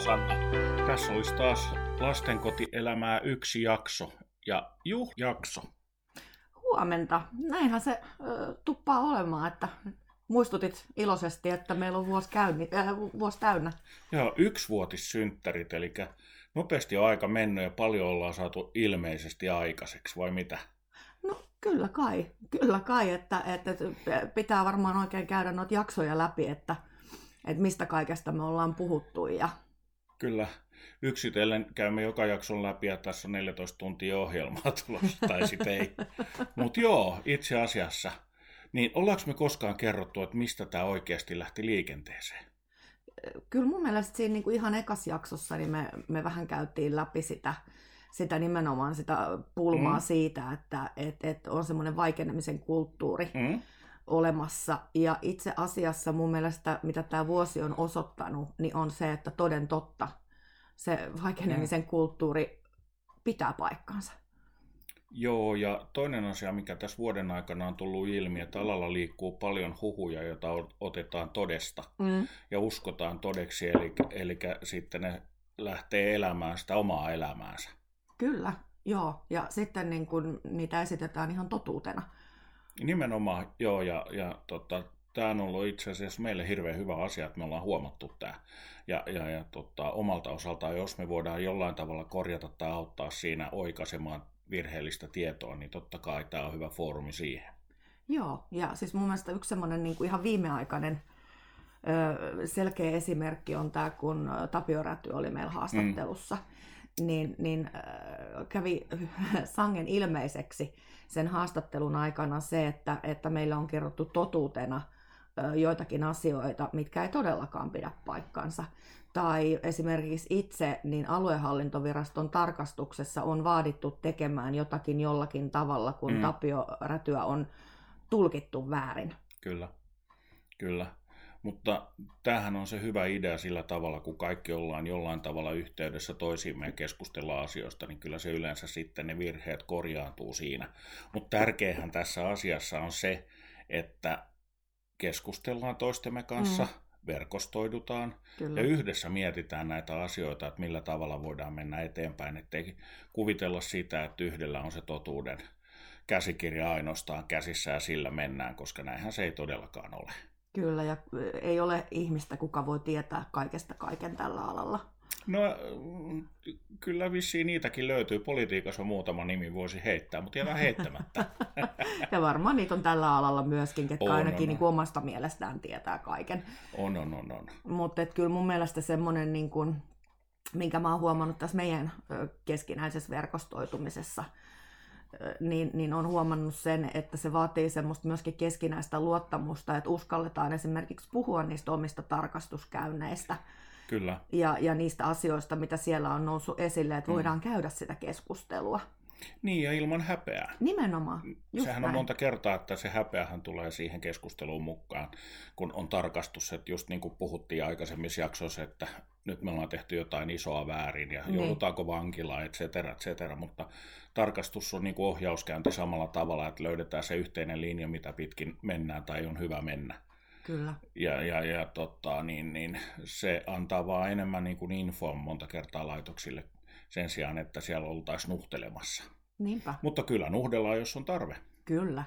Sanna. Tässä olisi taas lastenkotielämää yksi jakso ja juh jakso. Huomenta. Näinhän se äh, tuppaa olemaan, että muistutit iloisesti, että meillä on vuosi, käynni, äh, vuosi täynnä. Joo, yksivuotissynttärit, eli nopeasti on aika mennyt ja paljon ollaan saatu ilmeisesti aikaiseksi, vai mitä? No kyllä kai, kyllä kai, että, että pitää varmaan oikein käydä noita jaksoja läpi, että, että mistä kaikesta me ollaan puhuttu. Ja... Kyllä, yksitellen käymme joka jakson läpi ja tässä on 14 tuntia ohjelmaa tulossa, tai sitten ei. Mutta joo, itse asiassa, niin ollaanko me koskaan kerrottu, että mistä tämä oikeasti lähti liikenteeseen? Kyllä mun mielestä siinä niin kuin ihan ekas jaksossa niin me, me vähän käytiin läpi sitä, sitä nimenomaan sitä pulmaa mm. siitä, että et, et on semmoinen vaikenemisen kulttuuri mm. Olemassa. Ja itse asiassa mun mielestä, mitä tämä vuosi on osoittanut, niin on se, että toden totta se vaikenemisen mm. kulttuuri pitää paikkansa. Joo, ja toinen asia, mikä tässä vuoden aikana on tullut ilmi, että alalla liikkuu paljon huhuja, joita otetaan todesta mm. ja uskotaan todeksi, eli, eli sitten ne lähtee elämään sitä omaa elämäänsä. Kyllä, joo, ja sitten niin kun niitä esitetään ihan totuutena. Nimenomaan, joo, ja, ja tota, tämä on ollut itse asiassa meille hirveän hyvä asia, että me ollaan huomattu tämä. Ja, ja, ja tota, omalta osaltaan, jos me voidaan jollain tavalla korjata tai auttaa siinä oikaisemaan virheellistä tietoa, niin totta kai tämä on hyvä foorumi siihen. Joo, ja siis mun mielestä yksi semmoinen niin kuin ihan viimeaikainen selkeä esimerkki on tämä, kun Tapio Räty oli meillä haastattelussa, mm. niin, niin kävi sangen ilmeiseksi sen haastattelun aikana se, että, että meillä on kerrottu totuutena joitakin asioita, mitkä ei todellakaan pidä paikkansa. Tai esimerkiksi itse niin aluehallintoviraston tarkastuksessa on vaadittu tekemään jotakin jollakin tavalla, kun mm. Tapio Rätyä on tulkittu väärin. Kyllä, kyllä. Mutta tämähän on se hyvä idea sillä tavalla, kun kaikki ollaan jollain tavalla yhteydessä toisiimme ja keskustellaan asioista, niin kyllä se yleensä sitten ne virheet korjaantuu siinä. Mutta tärkeähän tässä asiassa on se, että keskustellaan toistemme kanssa, mm. verkostoidutaan Kyllä. ja yhdessä mietitään näitä asioita, että millä tavalla voidaan mennä eteenpäin, ettei kuvitella sitä, että yhdellä on se totuuden käsikirja ainoastaan käsissä ja sillä mennään, koska näinhän se ei todellakaan ole. Kyllä, ja ei ole ihmistä, kuka voi tietää kaikesta kaiken tällä alalla. No kyllä vissiin niitäkin löytyy. Politiikassa on muutama nimi voisi heittää, mutta jätän heittämättä. ja varmaan niitä on tällä alalla myöskin, ketkä on, ainakin on, niin kuin omasta mielestään tietää kaiken. On, on, on. on. Mutta kyllä mun mielestä semmoinen, niin kuin, minkä mä oon huomannut tässä meidän keskinäisessä verkostoitumisessa, niin, niin on huomannut sen, että se vaatii semmoista myöskin keskinäistä luottamusta, että uskalletaan esimerkiksi puhua niistä omista tarkastuskäynneistä – Kyllä. Ja, ja niistä asioista, mitä siellä on noussut esille, että mm. voidaan käydä sitä keskustelua. Niin, ja ilman häpeää. Nimenomaan. Just Sehän näin. on monta kertaa, että se häpeähän tulee siihen keskusteluun mukaan, kun on tarkastus, että just niin kuin puhuttiin aikaisemmissa jaksoissa, että nyt me ollaan tehty jotain isoa väärin ja niin. joudutaanko vankilaan, et cetera, et cetera, mutta tarkastus on niin kuin ohjauskäynti samalla tavalla, että löydetään se yhteinen linja, mitä pitkin mennään tai on hyvä mennä. Kyllä. Ja, ja, ja tota, niin, niin, se antaa vaan enemmän niin kuin infoa monta kertaa laitoksille sen sijaan, että siellä oltaisiin nuhtelemassa. Niinpä. Mutta kyllä nuhdellaan, jos on tarve. Kyllä.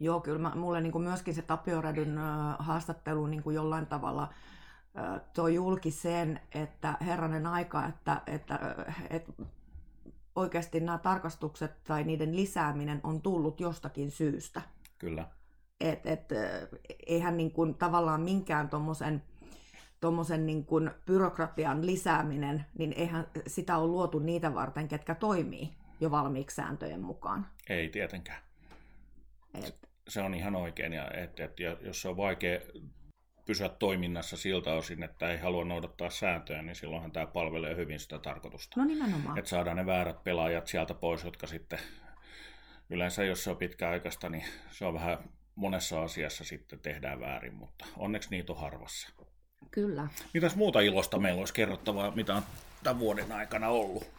Joo, kyllä mä, mulle niin myöskin se Tapio Rädyn äh, haastattelu niin jollain tavalla äh, toi julki sen, että herranen aika, että, että, äh, että oikeasti nämä tarkastukset tai niiden lisääminen on tullut jostakin syystä. Kyllä. Et, et, eihän niin kuin, tavallaan minkään tuommoisen tuommoisen niin kuin byrokratian lisääminen, niin eihän sitä ole luotu niitä varten, ketkä toimii jo valmiiksi sääntöjen mukaan. Ei tietenkään. Et... Se on ihan oikein, ja, et, et, ja jos se on vaikea pysyä toiminnassa siltä osin, että ei halua noudattaa sääntöjä, niin silloinhan tämä palvelee hyvin sitä tarkoitusta. No nimenomaan. Että saadaan ne väärät pelaajat sieltä pois, jotka sitten yleensä, jos se on pitkäaikaista, niin se on vähän monessa asiassa sitten tehdään väärin, mutta onneksi niitä on harvassa. Kyllä. Mitäs muuta ilosta meillä olisi kerrottavaa, mitä on tämän vuoden aikana ollut?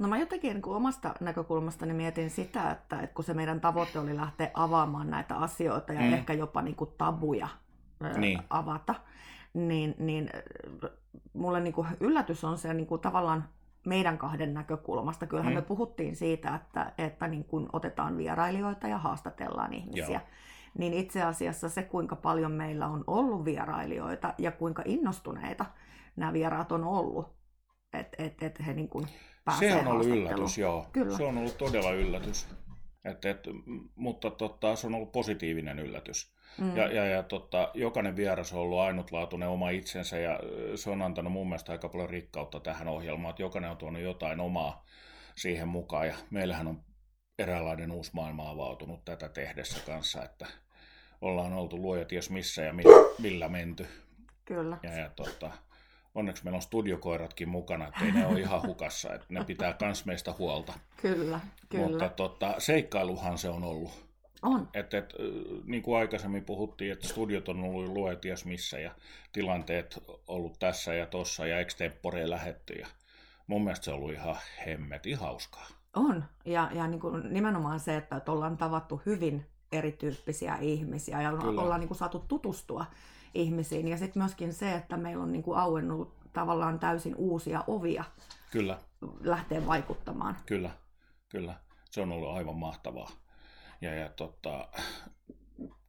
No mä jotenkin niin omasta näkökulmastani mietin sitä, että, että kun se meidän tavoite oli lähteä avaamaan näitä asioita ja mm. ehkä jopa niin kuin tabuja niin. avata, niin, niin mulle niin kuin yllätys on se niin kuin tavallaan meidän kahden näkökulmasta. Kyllähän mm. me puhuttiin siitä, että, että niin kuin otetaan vierailijoita ja haastatellaan ihmisiä. Joo. Niin itse asiassa se, kuinka paljon meillä on ollut vierailijoita ja kuinka innostuneita nämä vieraat on ollut, että et, et he niin kuin Se on ollut yllätys, joo. Kyllä. Se on ollut todella yllätys. Et, et, mutta tota, se on ollut positiivinen yllätys. Mm. Ja, ja, ja tota, jokainen vieras on ollut ainutlaatuinen oma itsensä ja se on antanut mun mielestä aika paljon rikkautta tähän ohjelmaan, että jokainen on tuonut jotain omaa siihen mukaan ja meillähän on eräänlainen uusi maailma avautunut tätä tehdessä kanssa, että ollaan oltu luoja ties missä ja millä, millä menty. Kyllä. Ja, ja tota, onneksi meillä on studiokoiratkin mukana, että ei ne ole ihan hukassa, että ne pitää kans meistä huolta. Kyllä, kyllä. Mutta tota, seikkailuhan se on ollut. On. Et, et, niin kuin aikaisemmin puhuttiin, että studiot on ollut luet ties missä ja tilanteet ollut tässä ja tossa ja extemporeen lähetty. Ja mun mielestä se on ollut ihan hemmetin hauskaa. On. Ja, ja niin kuin nimenomaan se, että ollaan tavattu hyvin erityyppisiä ihmisiä ja Kyllä. ollaan niin kuin saatu tutustua ihmisiin. Ja sitten myöskin se, että meillä on niin kuin auennut tavallaan täysin uusia ovia Kyllä. lähteä vaikuttamaan. Kyllä, kyllä. Se on ollut aivan mahtavaa. Ja, ja tota,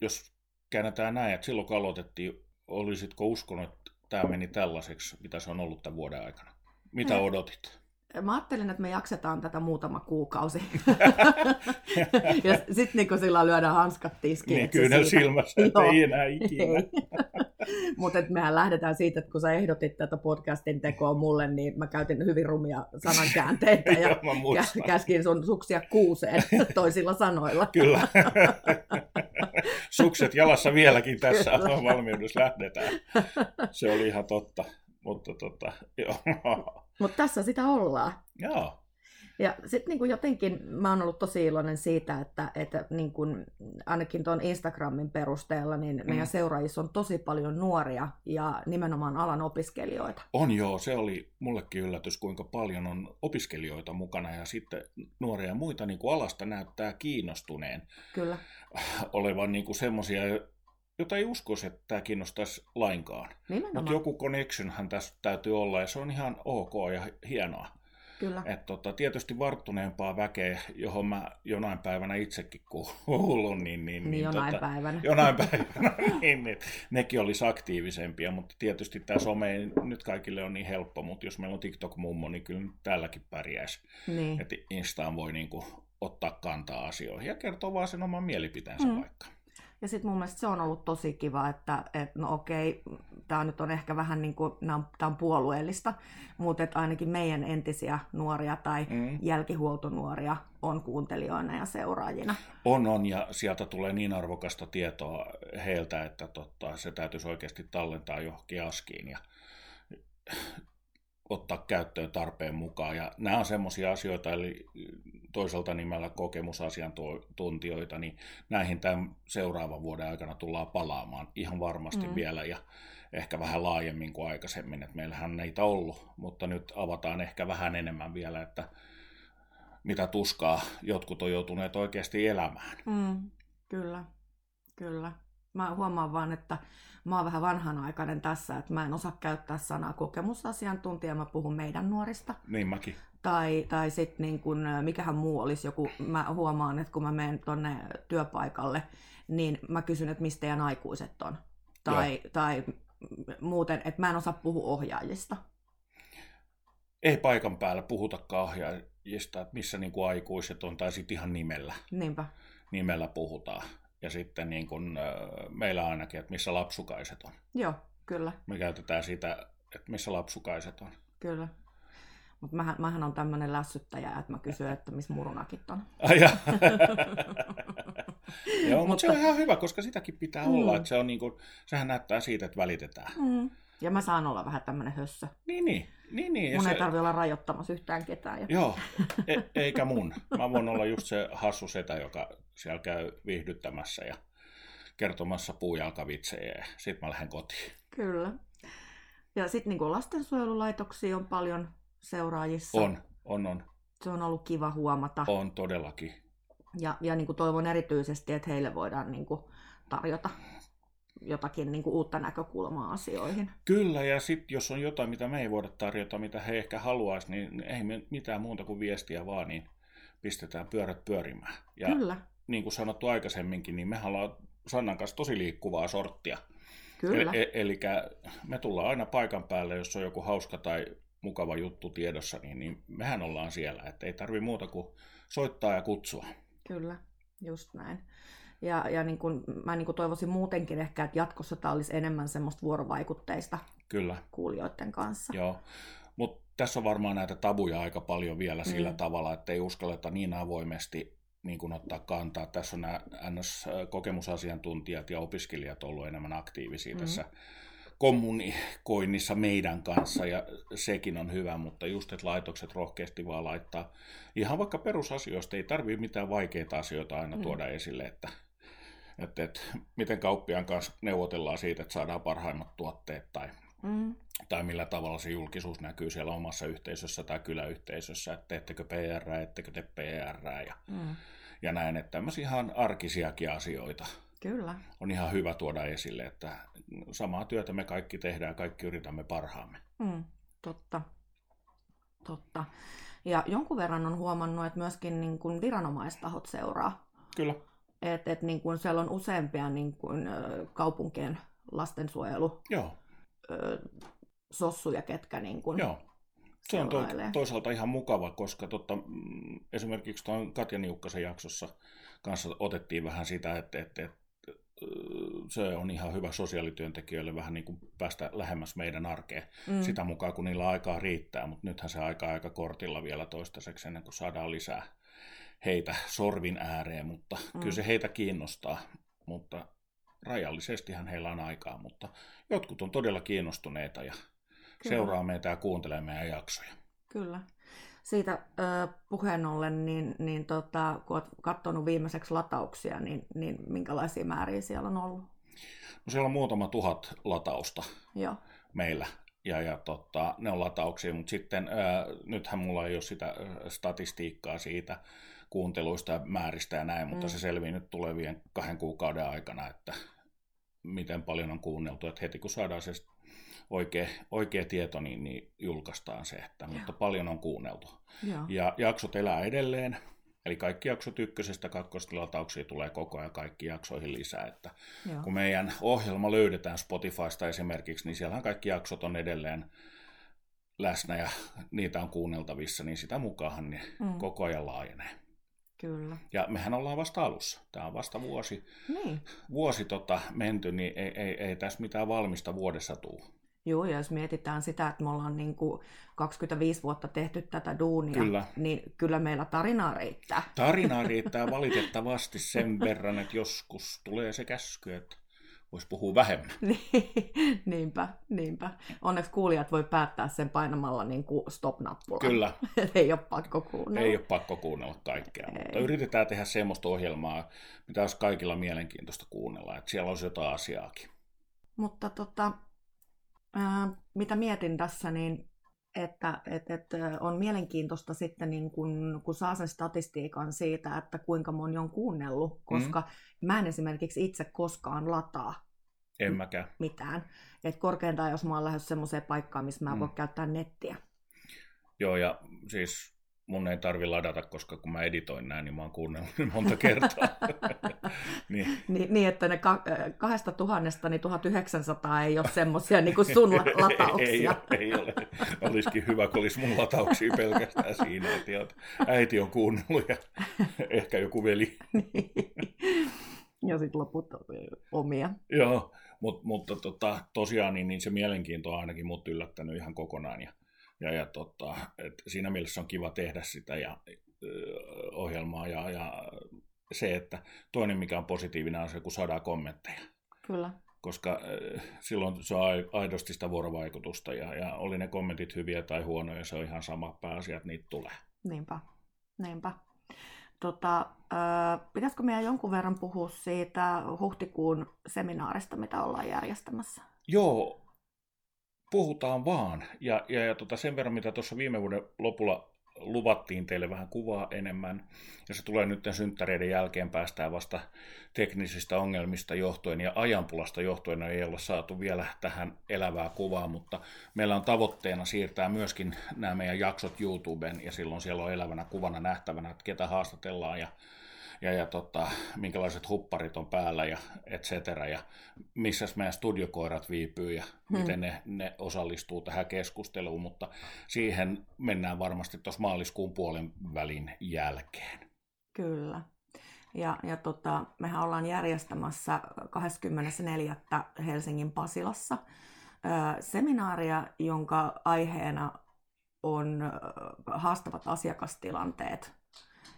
jos käännetään näin, että silloin kun aloitettiin, olisitko uskonut, että tämä meni tällaiseksi, mitä se on ollut tämän vuoden aikana? Mitä He. odotit? Mä ajattelin, että me jaksetaan tätä muutama kuukausi. ja sitten niin sillä lyödään hanskat tiskiin. Niin, kyllä silmässä, että ei enää ikinä. Mutta mehän lähdetään siitä, että kun sä ehdotit tätä podcastin tekoa mulle, niin mä käytin hyvin rumia sanankäänteitä ja käskin sun suksia kuuseen toisilla sanoilla. Kyllä. Sukset jalassa vieläkin tässä valmiudessa lähdetään. Se oli ihan totta. Mutta tota, joo. Mutta tässä sitä ollaan. Joo. Ja sitten niin jotenkin mä oon ollut tosi iloinen siitä, että, että niin kuin, ainakin tuon Instagramin perusteella, niin mm. meidän seuraajissa on tosi paljon nuoria ja nimenomaan alan opiskelijoita. On joo, se oli mullekin yllätys, kuinka paljon on opiskelijoita mukana ja sitten nuoria ja muita niin kuin alasta näyttää kiinnostuneen. Kyllä. Olevan niin semmoisia, jota ei uskoisi, että tämä kiinnostaisi lainkaan. Mutta joku connectionhan tässä täytyy olla ja se on ihan ok ja hienoa. Kyllä. Et tota, tietysti varttuneempaa väkeä, johon mä jonain päivänä itsekin kuulun. Niin, niin, niin, niin jonain tota, päivänä. Jonain päivänä, niin, niin, nekin olisi aktiivisempia, mutta tietysti tämä some ei nyt kaikille on niin helppo, mutta jos meillä on TikTok-mummo, niin kyllä täälläkin pärjäisi. Niin. Että Instaan voi niin kuin, ottaa kantaa asioihin ja kertoa vaan sen oman mielipiteensä mm. vaikka. Ja sitten mun mielestä se on ollut tosi kiva, että et, no okei, tämä nyt on ehkä vähän niin kuin, tämä on puolueellista, mutta että ainakin meidän entisiä nuoria tai mm. jälkihuoltonuoria on kuuntelijoina ja seuraajina. On, on, ja sieltä tulee niin arvokasta tietoa heiltä, että totta, se täytyisi oikeasti tallentaa johonkin askiin. Ja ottaa käyttöön tarpeen mukaan. Ja nämä on semmoisia asioita, eli toiselta nimellä kokemusasiantuntijoita, niin näihin tämän seuraavan vuoden aikana tullaan palaamaan ihan varmasti mm. vielä ja ehkä vähän laajemmin kuin aikaisemmin, että meillähän neitä ollut, mutta nyt avataan ehkä vähän enemmän vielä, että mitä tuskaa jotkut on joutuneet oikeasti elämään. Mm, kyllä, kyllä. Mä huomaan vaan, että mä oon vähän vanhanaikainen tässä, että mä en osaa käyttää sanaa kokemusasiantuntija, mä puhun meidän nuorista. Niin mäkin. Tai, tai sitten niin kun, mikähän muu olisi joku, mä huomaan, että kun mä menen tonne työpaikalle, niin mä kysyn, että mistä teidän aikuiset on. Tai, tai muuten, että mä en osaa puhua ohjaajista. Ei paikan päällä puhutakaan ohjaajista, että missä niin kuin aikuiset on, tai sitten ihan nimellä. Niinpä. Nimellä puhutaan ja sitten niin kuin, meillä ainakin, että missä lapsukaiset on. Joo, kyllä. Me käytetään sitä, että missä lapsukaiset on. Kyllä. Mutta mähän, mähän on tämmöinen lässyttäjä, että mä kysyn, että missä murunakit on. Joo, mutta se on ihan hyvä, koska sitäkin pitää mm. olla. Että se on niin kuin, sehän näyttää siitä, että välitetään. Mm. Ja mä saan olla vähän tämmöinen hössö. Niin, niin. niin, niin. Mun se... ei tarvi olla rajoittamassa yhtään ketään. Ja... Joo, e- eikä mun. Mä voin olla just se hassu setä, joka siellä käy viihdyttämässä ja kertomassa puujalkavitsejä ja sitten mä lähden kotiin. Kyllä. Ja sitten niin lastensuojelulaitoksia on paljon seuraajissa. On, on, on. Se on ollut kiva huomata. On todellakin. Ja, ja niin kuin toivon erityisesti, että heille voidaan niin kuin tarjota jotakin niin kuin uutta näkökulmaa asioihin. Kyllä, ja sitten jos on jotain, mitä me ei voida tarjota, mitä he ehkä haluaisi, niin ei me mitään muuta kuin viestiä vaan, niin pistetään pyörät pyörimään. Ja Kyllä. Niin kuin sanottu aikaisemminkin, niin mehän ollaan Sannan kanssa tosi liikkuvaa sorttia. Kyllä. E- eli me tullaan aina paikan päälle, jos on joku hauska tai mukava juttu tiedossa, niin, niin mehän ollaan siellä. Että ei tarvi muuta kuin soittaa ja kutsua. Kyllä, just näin. Ja, ja niin kuin, mä niin kuin toivoisin muutenkin ehkä, että jatkossa tämä olisi enemmän semmoista vuorovaikutteista Kyllä. kuulijoiden kanssa. Joo, mutta tässä on varmaan näitä tabuja aika paljon vielä sillä mm. tavalla, että ei uskalleta niin avoimesti niin kuin ottaa kantaa. Tässä on nämä NS-kokemusasiantuntijat ja opiskelijat ollut enemmän aktiivisia mm. tässä kommunikoinnissa meidän kanssa, ja sekin on hyvä, mutta just, että laitokset rohkeasti vaan laittaa ihan vaikka perusasioista, ei tarvitse mitään vaikeita asioita aina mm. tuoda esille, että, että, että miten kauppiaan kanssa neuvotellaan siitä, että saadaan parhaimmat tuotteet tai, mm. tai millä tavalla se julkisuus näkyy siellä omassa yhteisössä tai kyläyhteisössä, että teettekö PR, ettekö te PR ja, mm. ja näin, että tämmöisiä ihan arkisiakin asioita. Kyllä. On ihan hyvä tuoda esille, että samaa työtä me kaikki tehdään, kaikki yritämme parhaamme. Mm, totta. Totta. Ja jonkun verran on huomannut, että myöskin niin kuin viranomaistahot seuraa. Kyllä. Että et niin kuin siellä on useampia niin kuin, kaupunkien lastensuojelu Joo. Sossuja, ketkä niin kuin Joo. Se on to- toisaalta ihan mukava, koska totta, mm, esimerkiksi tuon Katja Niukkasen jaksossa kanssa otettiin vähän sitä, että, että, että se on ihan hyvä sosiaalityöntekijöille vähän niin kuin päästä lähemmäs meidän arkeen mm. sitä mukaan, kun niillä aikaa riittää, mutta nythän se aika aika kortilla vielä toistaiseksi ennen kuin saadaan lisää heitä sorvin ääreen, mutta mm. kyllä se heitä kiinnostaa, mutta rajallisestihan heillä on aikaa, mutta jotkut on todella kiinnostuneita ja kyllä. seuraa meitä ja kuuntelee meidän jaksoja. Kyllä siitä äh, puheen ollen, niin, niin tota, kun olet katsonut viimeiseksi latauksia, niin, niin minkälaisia määriä siellä on ollut? No siellä on muutama tuhat latausta Joo. meillä. Ja, ja tota, ne on latauksia, mutta sitten äh, nythän mulla ei ole sitä statistiikkaa siitä kuunteluista ja määristä ja näin, mutta mm. se selvii nyt tulevien kahden kuukauden aikana, että miten paljon on kuunneltu. Että heti kun saadaan se oikea, oikea tieto, niin, niin julkaistaan se, että, mutta paljon on kuunneltu. Joo. Ja jaksot elää edelleen, eli kaikki jaksot ykkösestä kakkosilatauksia tulee koko ajan kaikki jaksoihin lisää. Että Joo. kun meidän ohjelma löydetään Spotifysta esimerkiksi, niin siellähän kaikki jaksot on edelleen läsnä ja niitä on kuunneltavissa, niin sitä mukaan niin mm. koko ajan laajenee. Kyllä. Ja mehän ollaan vasta alussa. Tämä on vasta vuosi, niin. vuosi tota, menty, niin ei, ei, ei tässä mitään valmista vuodessa tule. Joo, ja jos mietitään sitä, että me ollaan niin kuin 25 vuotta tehty tätä duunia, kyllä. niin kyllä meillä tarinaa riittää. Tarinaa riittää valitettavasti sen verran, että joskus tulee se käsky, että voisi puhua vähemmän. Niin, niinpä, niinpä. Onneksi kuulijat voi päättää sen painamalla niin kuin stop-nappula. Kyllä. ei ole pakko kuunnella. Ei ole pakko kuunnella kaikkea, ei. mutta yritetään tehdä semmoista ohjelmaa, mitä olisi kaikilla mielenkiintoista kuunnella, että siellä olisi jotain asiaakin. Mutta tota, Ää, mitä mietin tässä, niin että, että, että on mielenkiintoista sitten, niin kun, kun saa sen statistiikan siitä, että kuinka moni on kuunnellut, koska mm. mä en esimerkiksi itse koskaan lataa en mäkään. mitään. Et korkeintaan, jos mä oon lähes semmoiseen paikkaan, missä mä mm. voin käyttää nettiä. Joo, ja siis mun ei tarvi ladata, koska kun mä editoin näin, niin mä oon kuunnellut monta kertaa. niin. Niin, niin, että ne ka- kahdesta tuhannesta, niin 1900 ei ole semmoisia niin kuin sun latauksia. ei, ei, ei ole. Olisikin hyvä, kun olisi mun latauksia pelkästään siinä, että äiti on kuunnellut ja ehkä joku veli. niin. Ja sitten loput omia. Joo, mutta, mutta tota, tosiaan niin, niin se mielenkiinto on ainakin mut yllättänyt ihan kokonaan. Ja ja, ja tota, et siinä mielessä on kiva tehdä sitä ja, ö, ohjelmaa ja, ja se, että toinen mikä on positiivinen on se, kun saadaan kommentteja. Kyllä. Koska ö, silloin se on aidosti sitä vuorovaikutusta ja, ja oli ne kommentit hyviä tai huonoja, se on ihan sama pääasia, että niitä tulee. Niinpä, niinpä. Tota, pitäisikö meidän jonkun verran puhua siitä huhtikuun seminaarista, mitä ollaan järjestämässä? Joo, puhutaan vaan. Ja, ja, ja tota sen verran, mitä tuossa viime vuoden lopulla luvattiin teille vähän kuvaa enemmän, ja se tulee nyt synttäreiden jälkeen päästään vasta teknisistä ongelmista johtuen ja ajanpulasta johtuen ei olla saatu vielä tähän elävää kuvaa, mutta meillä on tavoitteena siirtää myöskin nämä meidän jaksot YouTubeen, ja silloin siellä on elävänä kuvana nähtävänä, että ketä haastatellaan ja ja, ja tota, minkälaiset hupparit on päällä ja et cetera, ja missä meidän studiokoirat viipyy ja hmm. miten ne, ne osallistuu tähän keskusteluun, mutta siihen mennään varmasti tuossa maaliskuun puolen välin jälkeen. Kyllä. Ja, ja tota, mehän ollaan järjestämässä 24. Helsingin Pasilassa ö, seminaaria, jonka aiheena on haastavat asiakastilanteet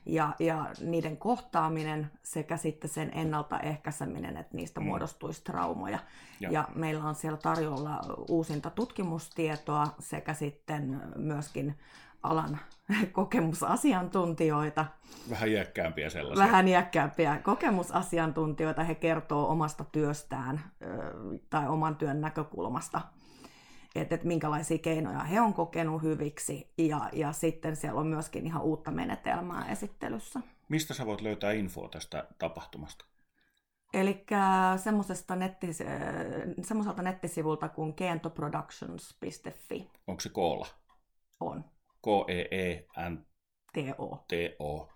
ja, ja niiden kohtaaminen sekä sitten sen ennaltaehkäiseminen, että niistä mm. muodostuisi traumoja. Ja. ja meillä on siellä tarjolla uusinta tutkimustietoa sekä sitten myöskin alan kokemusasiantuntijoita. Vähän iäkkäämpiä sellaisia. Vähän iäkkäämpiä kokemusasiantuntijoita. He kertoo omasta työstään tai oman työn näkökulmasta että, että minkälaisia keinoja he on kokenut hyviksi, ja, ja sitten siellä on myöskin ihan uutta menetelmää esittelyssä. Mistä sä voit löytää infoa tästä tapahtumasta? Eli semmoisesta nettis, semmoiselta nettisivulta kuin kentoproductions.fi. Onko se koolla? On. K-E-E-N... T-O. T-O.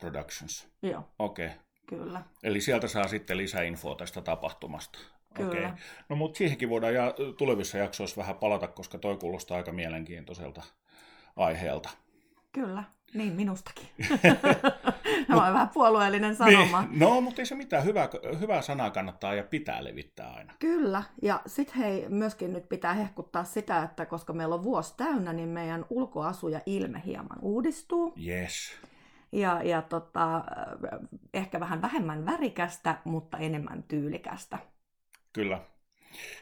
Productions. Joo. Okei. Okay. Kyllä. Eli sieltä saa sitten lisäinfoa tästä tapahtumasta. Kyllä. Okay. No mutta siihenkin voidaan ja tulevissa jaksoissa vähän palata, koska toi kuulostaa aika mielenkiintoiselta aiheelta. Kyllä, niin minustakin. Tämä on vähän puolueellinen sanoma. Niin. No, mutta ei se mitään. Hyvää, hyvää sanaa kannattaa ja pitää levittää aina. Kyllä, ja sitten hei, myöskin nyt pitää hehkuttaa sitä, että koska meillä on vuosi täynnä, niin meidän ulkoasu ja ilme hieman uudistuu. Yes. Ja, ja tota, ehkä vähän vähemmän värikästä, mutta enemmän tyylikästä. Kyllä.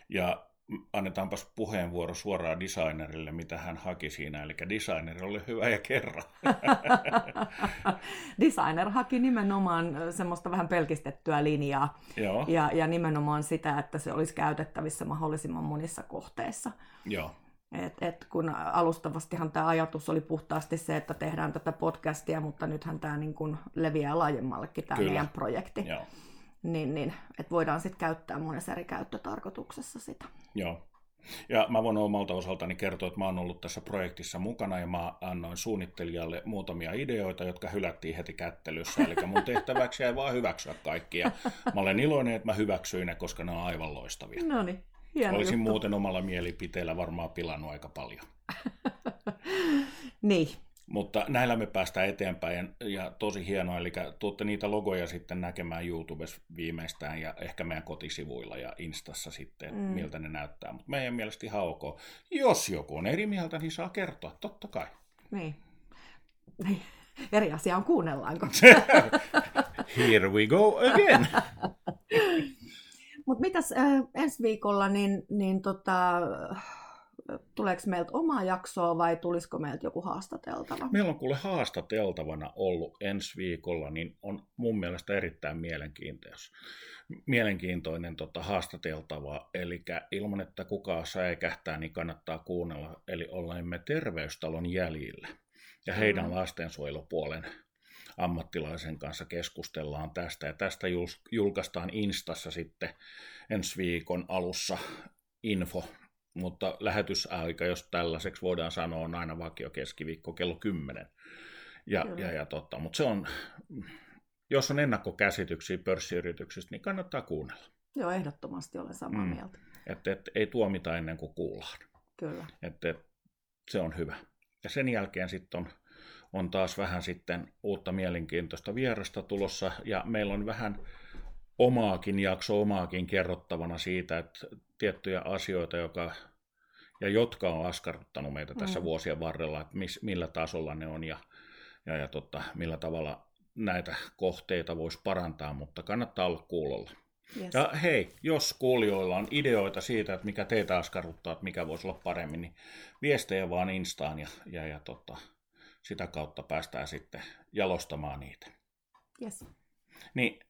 Ja annetaanpas puheenvuoro suoraan designerille, mitä hän haki siinä. Eli designer oli hyvä ja kerran. Designer haki nimenomaan semmoista vähän pelkistettyä linjaa. Joo. Ja, ja nimenomaan sitä, että se olisi käytettävissä mahdollisimman monissa kohteissa. Joo. Et, et kun alustavastihan tämä ajatus oli puhtaasti se, että tehdään tätä podcastia, mutta nythän tämä niin kun leviää laajemmallekin tämä meidän projekti. Joo niin, niin että voidaan sitten käyttää monessa eri käyttötarkoituksessa sitä. Joo. Ja mä voin omalta osaltani kertoa, että mä oon ollut tässä projektissa mukana ja mä annoin suunnittelijalle muutamia ideoita, jotka hylättiin heti kättelyssä. Eli mun tehtäväksi jäi vaan hyväksyä kaikkia. Mä olen iloinen, että mä hyväksyin ne, koska ne on aivan loistavia. No niin, hieno Olisin juttu. muuten omalla mielipiteellä varmaan pilannut aika paljon. niin, mutta näillä me päästään eteenpäin ja tosi hienoa, eli tuotte niitä logoja sitten näkemään YouTubessa viimeistään ja ehkä meidän kotisivuilla ja Instassa sitten, mm. miltä ne näyttää. Mutta meidän mielestä ihan ok. Jos joku on eri mieltä, niin saa kertoa, totta kai. Niin. niin. Eri asia on kuunnellaanko. Here we go again. Mutta mitäs äh, ensi viikolla, niin, niin tota, tuleeko meiltä omaa jaksoa vai tulisiko meiltä joku haastateltava? Meillä on kuule haastateltavana ollut ensi viikolla, niin on mun mielestä erittäin mielenkiintoinen, mielenkiintoinen tota, haastateltava. Eli ilman, että kukaan säikähtää, niin kannattaa kuunnella. Eli olemme terveystalon jäljillä. Ja heidän lastensuojelupuolen ammattilaisen kanssa keskustellaan tästä. Ja tästä julkaistaan Instassa sitten ensi viikon alussa info mutta lähetysaika, jos tällaiseksi voidaan sanoa, on aina vakio keskiviikko kello 10. Ja, ja, ja totta, mutta se on, jos on ennakkokäsityksiä pörssiyrityksistä, niin kannattaa kuunnella. Joo, ehdottomasti olen samaa mm. mieltä. Että et, ei tuomita ennen kuin kuullaan. Kyllä. Että et, se on hyvä. Ja sen jälkeen sitten on, on taas vähän sitten uutta mielenkiintoista vierasta tulossa, ja meillä on vähän omaakin jakso, omaakin kerrottavana siitä, että tiettyjä asioita, joka, ja jotka on askarruttanut meitä tässä mm. vuosien varrella, että mis, millä tasolla ne on ja, ja, ja tota, millä tavalla näitä kohteita voisi parantaa, mutta kannattaa olla kuulolla. Yes. Ja hei, jos kuulijoilla on ideoita siitä, että mikä teitä askarruttaa, että mikä voisi olla paremmin, niin viestejä vaan Instaan ja, ja, ja tota, sitä kautta päästään sitten jalostamaan niitä. Yes. Niin,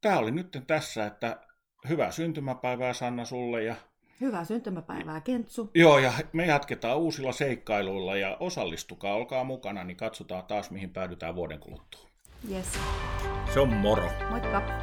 tämä oli nyt tässä, että hyvää syntymäpäivää Sanna sulle ja Hyvää syntymäpäivää, Kentsu. Joo, ja me jatketaan uusilla seikkailuilla ja osallistukaa, olkaa mukana, niin katsotaan taas, mihin päädytään vuoden kuluttua. Yes. Se on moro. Moikka.